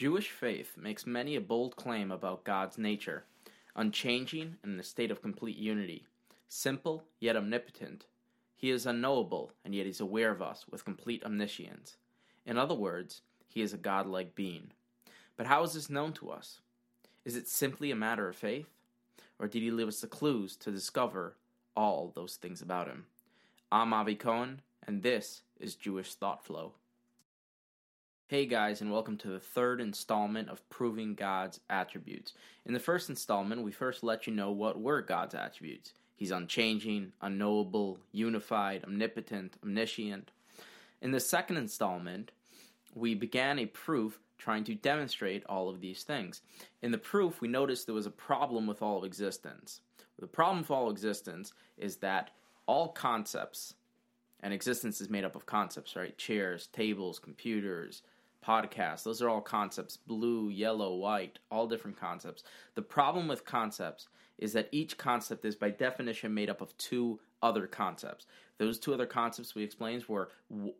Jewish faith makes many a bold claim about God's nature, unchanging and in a state of complete unity, simple yet omnipotent. He is unknowable, and yet he's aware of us with complete omniscience. In other words, he is a godlike being. But how is this known to us? Is it simply a matter of faith? Or did he leave us the clues to discover all those things about him? I'm Avi Cohen, and this is Jewish Thought Flow. Hey guys, and welcome to the third installment of Proving God's Attributes. In the first installment, we first let you know what were God's attributes. He's unchanging, unknowable, unified, omnipotent, omniscient. In the second installment, we began a proof trying to demonstrate all of these things. In the proof, we noticed there was a problem with all of existence. The problem with all existence is that all concepts, and existence is made up of concepts, right? Chairs, tables, computers, podcasts. Those are all concepts blue, yellow, white, all different concepts. The problem with concepts is that each concept is by definition made up of two other concepts. Those two other concepts we explained were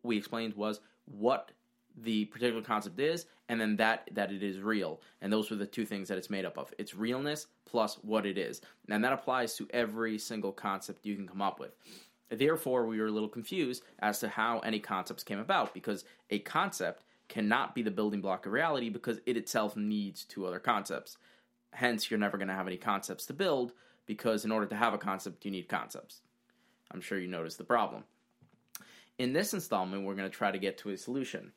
we explained was what the particular concept is and then that that it is real and those were the two things that it's made up of it's realness plus what it is and that applies to every single concept you can come up with therefore we were a little confused as to how any concepts came about because a concept cannot be the building block of reality because it itself needs two other concepts. Hence, you're never going to have any concepts to build because in order to have a concept, you need concepts. I'm sure you noticed the problem. In this installment, we're going to try to get to a solution.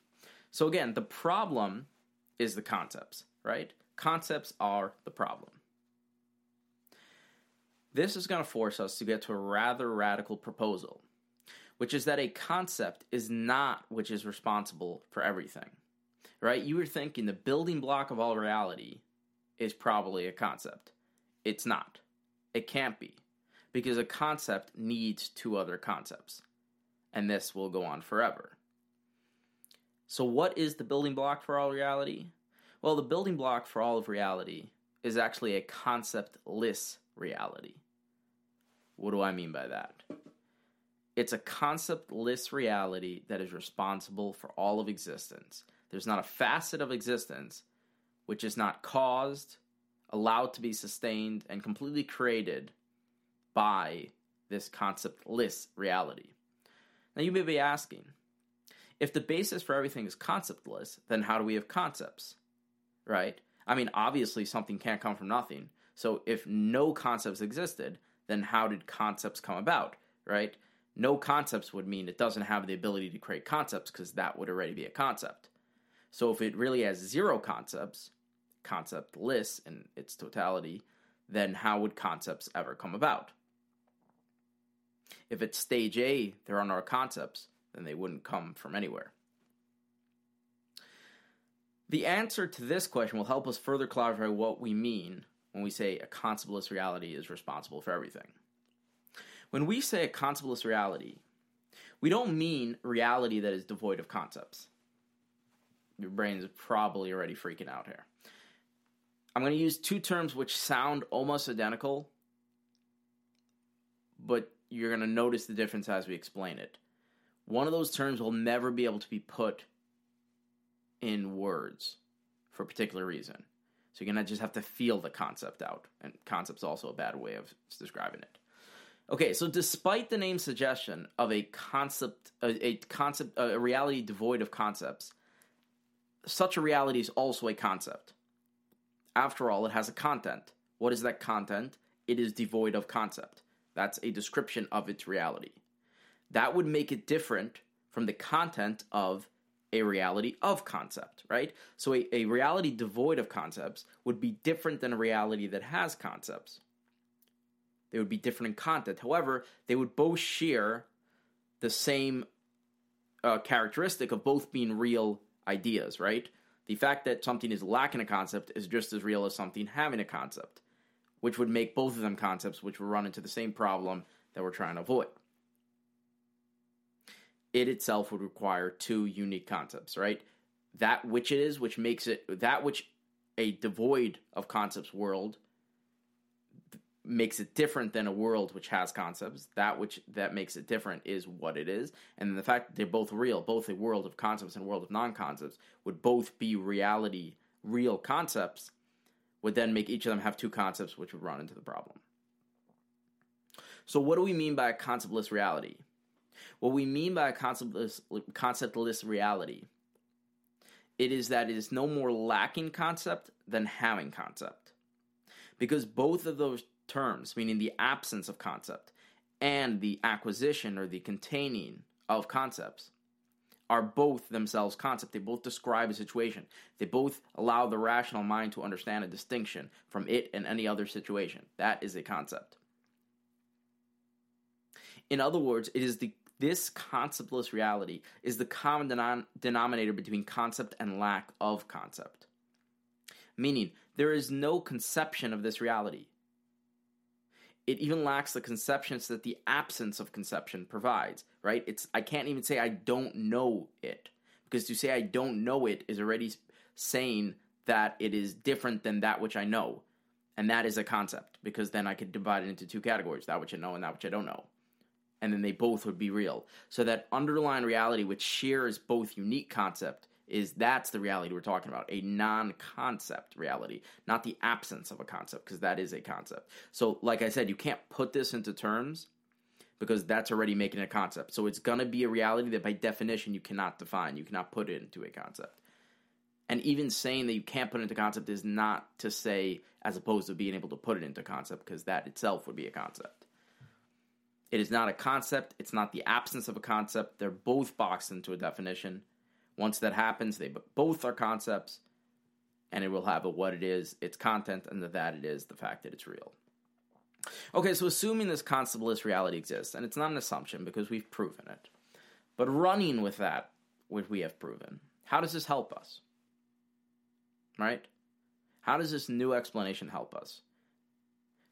So, again, the problem is the concepts, right? Concepts are the problem. This is going to force us to get to a rather radical proposal which is that a concept is not which is responsible for everything. Right? You were thinking the building block of all reality is probably a concept. It's not. It can't be. Because a concept needs two other concepts. And this will go on forever. So, what is the building block for all reality? Well, the building block for all of reality is actually a conceptless reality. What do I mean by that? It's a conceptless reality that is responsible for all of existence. There's not a facet of existence which is not caused, allowed to be sustained, and completely created by this conceptless reality. Now, you may be asking if the basis for everything is conceptless, then how do we have concepts? Right? I mean, obviously, something can't come from nothing. So, if no concepts existed, then how did concepts come about? Right? No concepts would mean it doesn't have the ability to create concepts because that would already be a concept. So if it really has zero concepts, concept conceptless in its totality, then how would concepts ever come about? If it's stage A, there are no concepts, then they wouldn't come from anywhere. The answer to this question will help us further clarify what we mean when we say a conceptless reality is responsible for everything. When we say a conceptless reality, we don't mean reality that is devoid of concepts. Your brain's probably already freaking out here. I'm going to use two terms which sound almost identical, but you're going to notice the difference as we explain it. One of those terms will never be able to be put in words for a particular reason. So you're going to just have to feel the concept out. And concept's also a bad way of describing it. Okay, so despite the name suggestion of a concept, a, a, concept, a reality devoid of concepts, such a reality is also a concept. After all, it has a content. What is that content? It is devoid of concept. That's a description of its reality. That would make it different from the content of a reality of concept, right? So a, a reality devoid of concepts would be different than a reality that has concepts. They would be different in content. However, they would both share the same uh, characteristic of both being real ideas, right? The fact that something is lacking a concept is just as real as something having a concept, which would make both of them concepts, which would run into the same problem that we're trying to avoid. It itself would require two unique concepts, right? That which it is, which makes it that which a devoid of concepts world makes it different than a world which has concepts. That which that makes it different is what it is, and the fact that they're both real, both a world of concepts and world of non-concepts, would both be reality real concepts would then make each of them have two concepts, which would run into the problem. So, what do we mean by a conceptless reality? What we mean by a conceptless, conceptless reality, it is that it is no more lacking concept than having concept. Because both of those terms, meaning the absence of concept and the acquisition or the containing of concepts, are both themselves concept. They both describe a situation. They both allow the rational mind to understand a distinction from it and any other situation. That is a concept. In other words, it is the this conceptless reality is the common denom- denominator between concept and lack of concept. Meaning, there is no conception of this reality. It even lacks the conceptions that the absence of conception provides, right? It's I can't even say I don't know it because to say I don't know it is already saying that it is different than that which I know. And that is a concept because then I could divide it into two categories, that which I know and that which I don't know and then they both would be real. So that underlying reality, which shares both unique concept, is that's the reality we're talking about a non-concept reality not the absence of a concept because that is a concept so like i said you can't put this into terms because that's already making a concept so it's going to be a reality that by definition you cannot define you cannot put it into a concept and even saying that you can't put it into concept is not to say as opposed to being able to put it into concept because that itself would be a concept it is not a concept, it's not the absence of a concept. They're both boxed into a definition. Once that happens, they both are concepts, and it will have a what it is, its content, and the that it is, the fact that it's real. Okay, so assuming this conceptless reality exists, and it's not an assumption because we've proven it, but running with that, which we have proven, how does this help us? Right? How does this new explanation help us?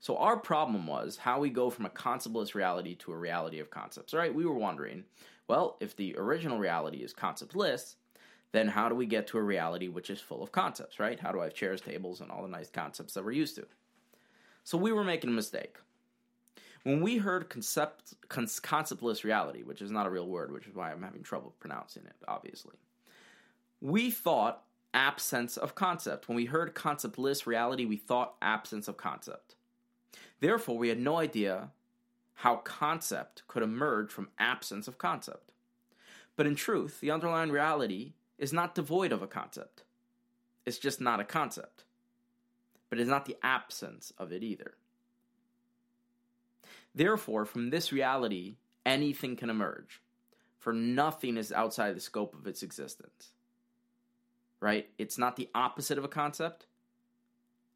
So our problem was how we go from a conceptless reality to a reality of concepts, right? We were wondering, well, if the original reality is conceptless, then how do we get to a reality which is full of concepts, right? How do I have chairs, tables, and all the nice concepts that we're used to? So we were making a mistake. When we heard concept, conceptless reality, which is not a real word, which is why I'm having trouble pronouncing it, obviously, we thought absence of concept. When we heard conceptless reality, we thought absence of concept. Therefore, we had no idea how concept could emerge from absence of concept. But in truth, the underlying reality is not devoid of a concept. It's just not a concept. But it is not the absence of it either. Therefore, from this reality, anything can emerge, for nothing is outside the scope of its existence. Right? It's not the opposite of a concept,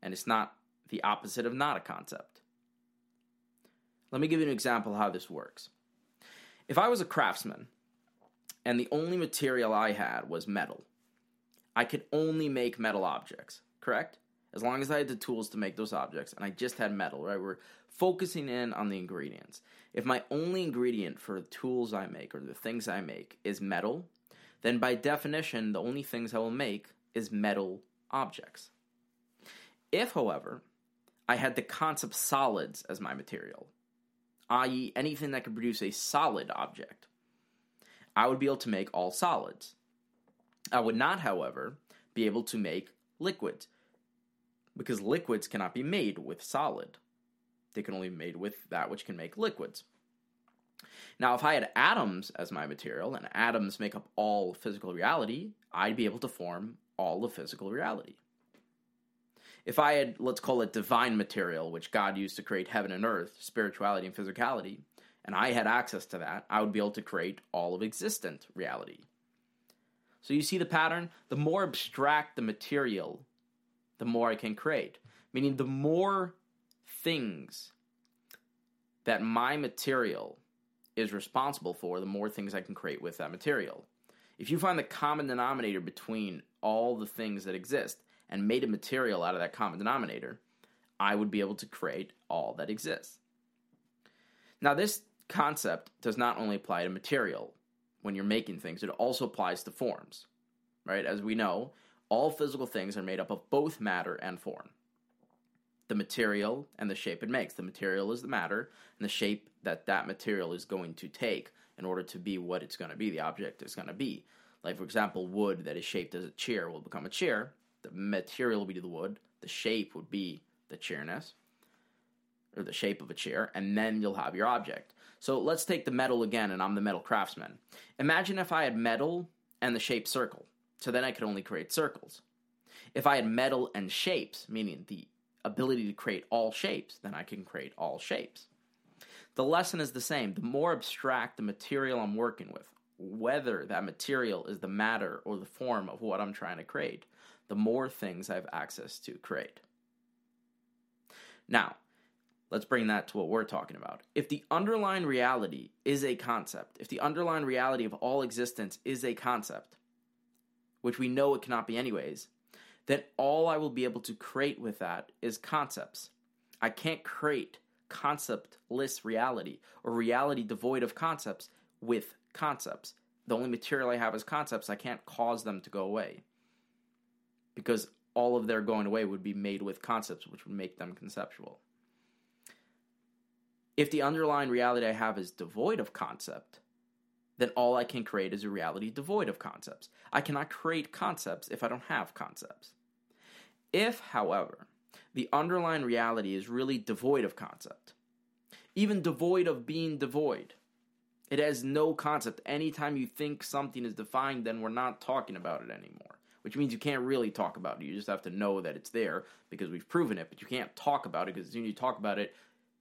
and it's not the opposite of not a concept. Let me give you an example of how this works. If I was a craftsman and the only material I had was metal, I could only make metal objects, correct? As long as I had the tools to make those objects and I just had metal, right? We're focusing in on the ingredients. If my only ingredient for the tools I make or the things I make is metal, then by definition, the only things I will make is metal objects. If, however, I had the concept solids as my material, i.e., anything that could produce a solid object. I would be able to make all solids. I would not, however, be able to make liquids, because liquids cannot be made with solid. They can only be made with that which can make liquids. Now, if I had atoms as my material, and atoms make up all physical reality, I'd be able to form all of physical reality if I had, let's call it divine material, which God used to create heaven and earth, spirituality and physicality, and I had access to that, I would be able to create all of existent reality. So you see the pattern? The more abstract the material, the more I can create. Meaning, the more things that my material is responsible for, the more things I can create with that material. If you find the common denominator between all the things that exist, and made a material out of that common denominator, I would be able to create all that exists. Now, this concept does not only apply to material when you're making things, it also applies to forms, right? As we know, all physical things are made up of both matter and form. The material and the shape it makes. The material is the matter, and the shape that that material is going to take in order to be what it's going to be, the object is going to be. Like, for example, wood that is shaped as a chair will become a chair, The material would be the wood, the shape would be the chairness, or the shape of a chair, and then you'll have your object. So let's take the metal again, and I'm the metal craftsman. Imagine if I had metal and the shape circle, so then I could only create circles. If I had metal and shapes, meaning the ability to create all shapes, then I can create all shapes. The lesson is the same. The more abstract the material I'm working with, whether that material is the matter or the form of what I'm trying to create, the more things I have access to create. Now, let's bring that to what we're talking about. If the underlying reality is a concept, if the underlying reality of all existence is a concept, which we know it cannot be anyways, then all I will be able to create with that is concepts. I can't create conceptless reality or reality devoid of concepts with concepts. The only material I have is concepts. I can't cause them to go away because all of their going away would be made with concepts, which would make them conceptual. If the underlying reality I have is devoid of concept, then all I can create is a reality devoid of concepts. I cannot create concepts if I don't have concepts. If, however, the underlying reality is really devoid of concept, even devoid of being devoid, it has no concept. Anytime you think something is defined, then we're not talking about it anymore. Which means you can't really talk about it. You just have to know that it's there because we've proven it, but you can't talk about it because as soon as you talk about it,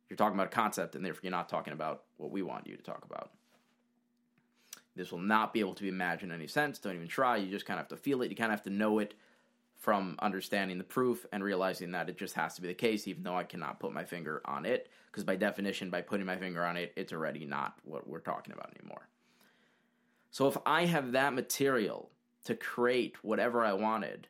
you're talking about a concept, and therefore you're not talking about what we want you to talk about. This will not be able to be imagined in any sense. Don't even try. You just kind of have to feel it. You kind of have to know it from understanding the proof and realizing that it just has to be the case, even though I cannot put my finger on it, because by definition, by putting my finger on it, it's already not what we're talking about anymore. So if I have that material to create whatever I wanted,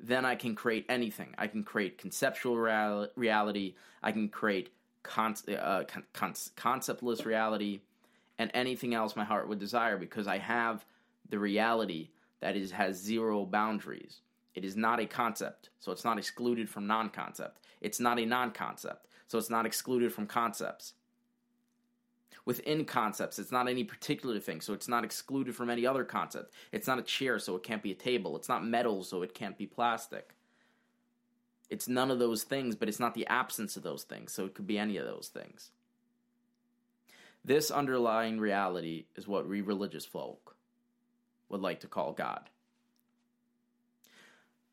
then I can create anything. I can create conceptual real- reality, I can create uh, con- con- conceptless reality, and anything else my heart would desire because I have the reality that is has zero boundaries. It is not a concept, so it's not excluded from non concept. It's not a non concept, so it's not excluded from concepts. Within concepts, it's not any particular thing, so it's not excluded from any other concept. It's not a chair, so it can't be a table. It's not metal, so it can't be plastic. It's none of those things, but it's not the absence of those things, so it could be any of those things. This underlying reality is what we religious folk would like to call God.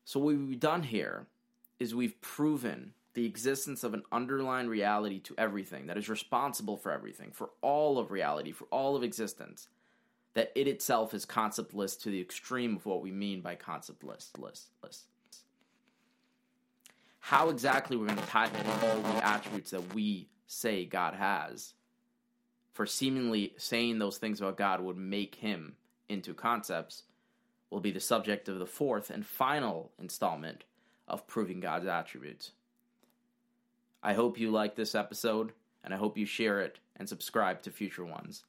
So, what we've done here is we've proven the existence of an underlying reality to everything that is responsible for everything, for all of reality, for all of existence, that it itself is conceptless to the extreme of what we mean by conceptless. How exactly we're going to tie all the attributes that we say God has, for seemingly saying those things about God would make him into concepts, will be the subject of the fourth and final installment of Proving God's Attributes. I hope you like this episode, and I hope you share it and subscribe to future ones.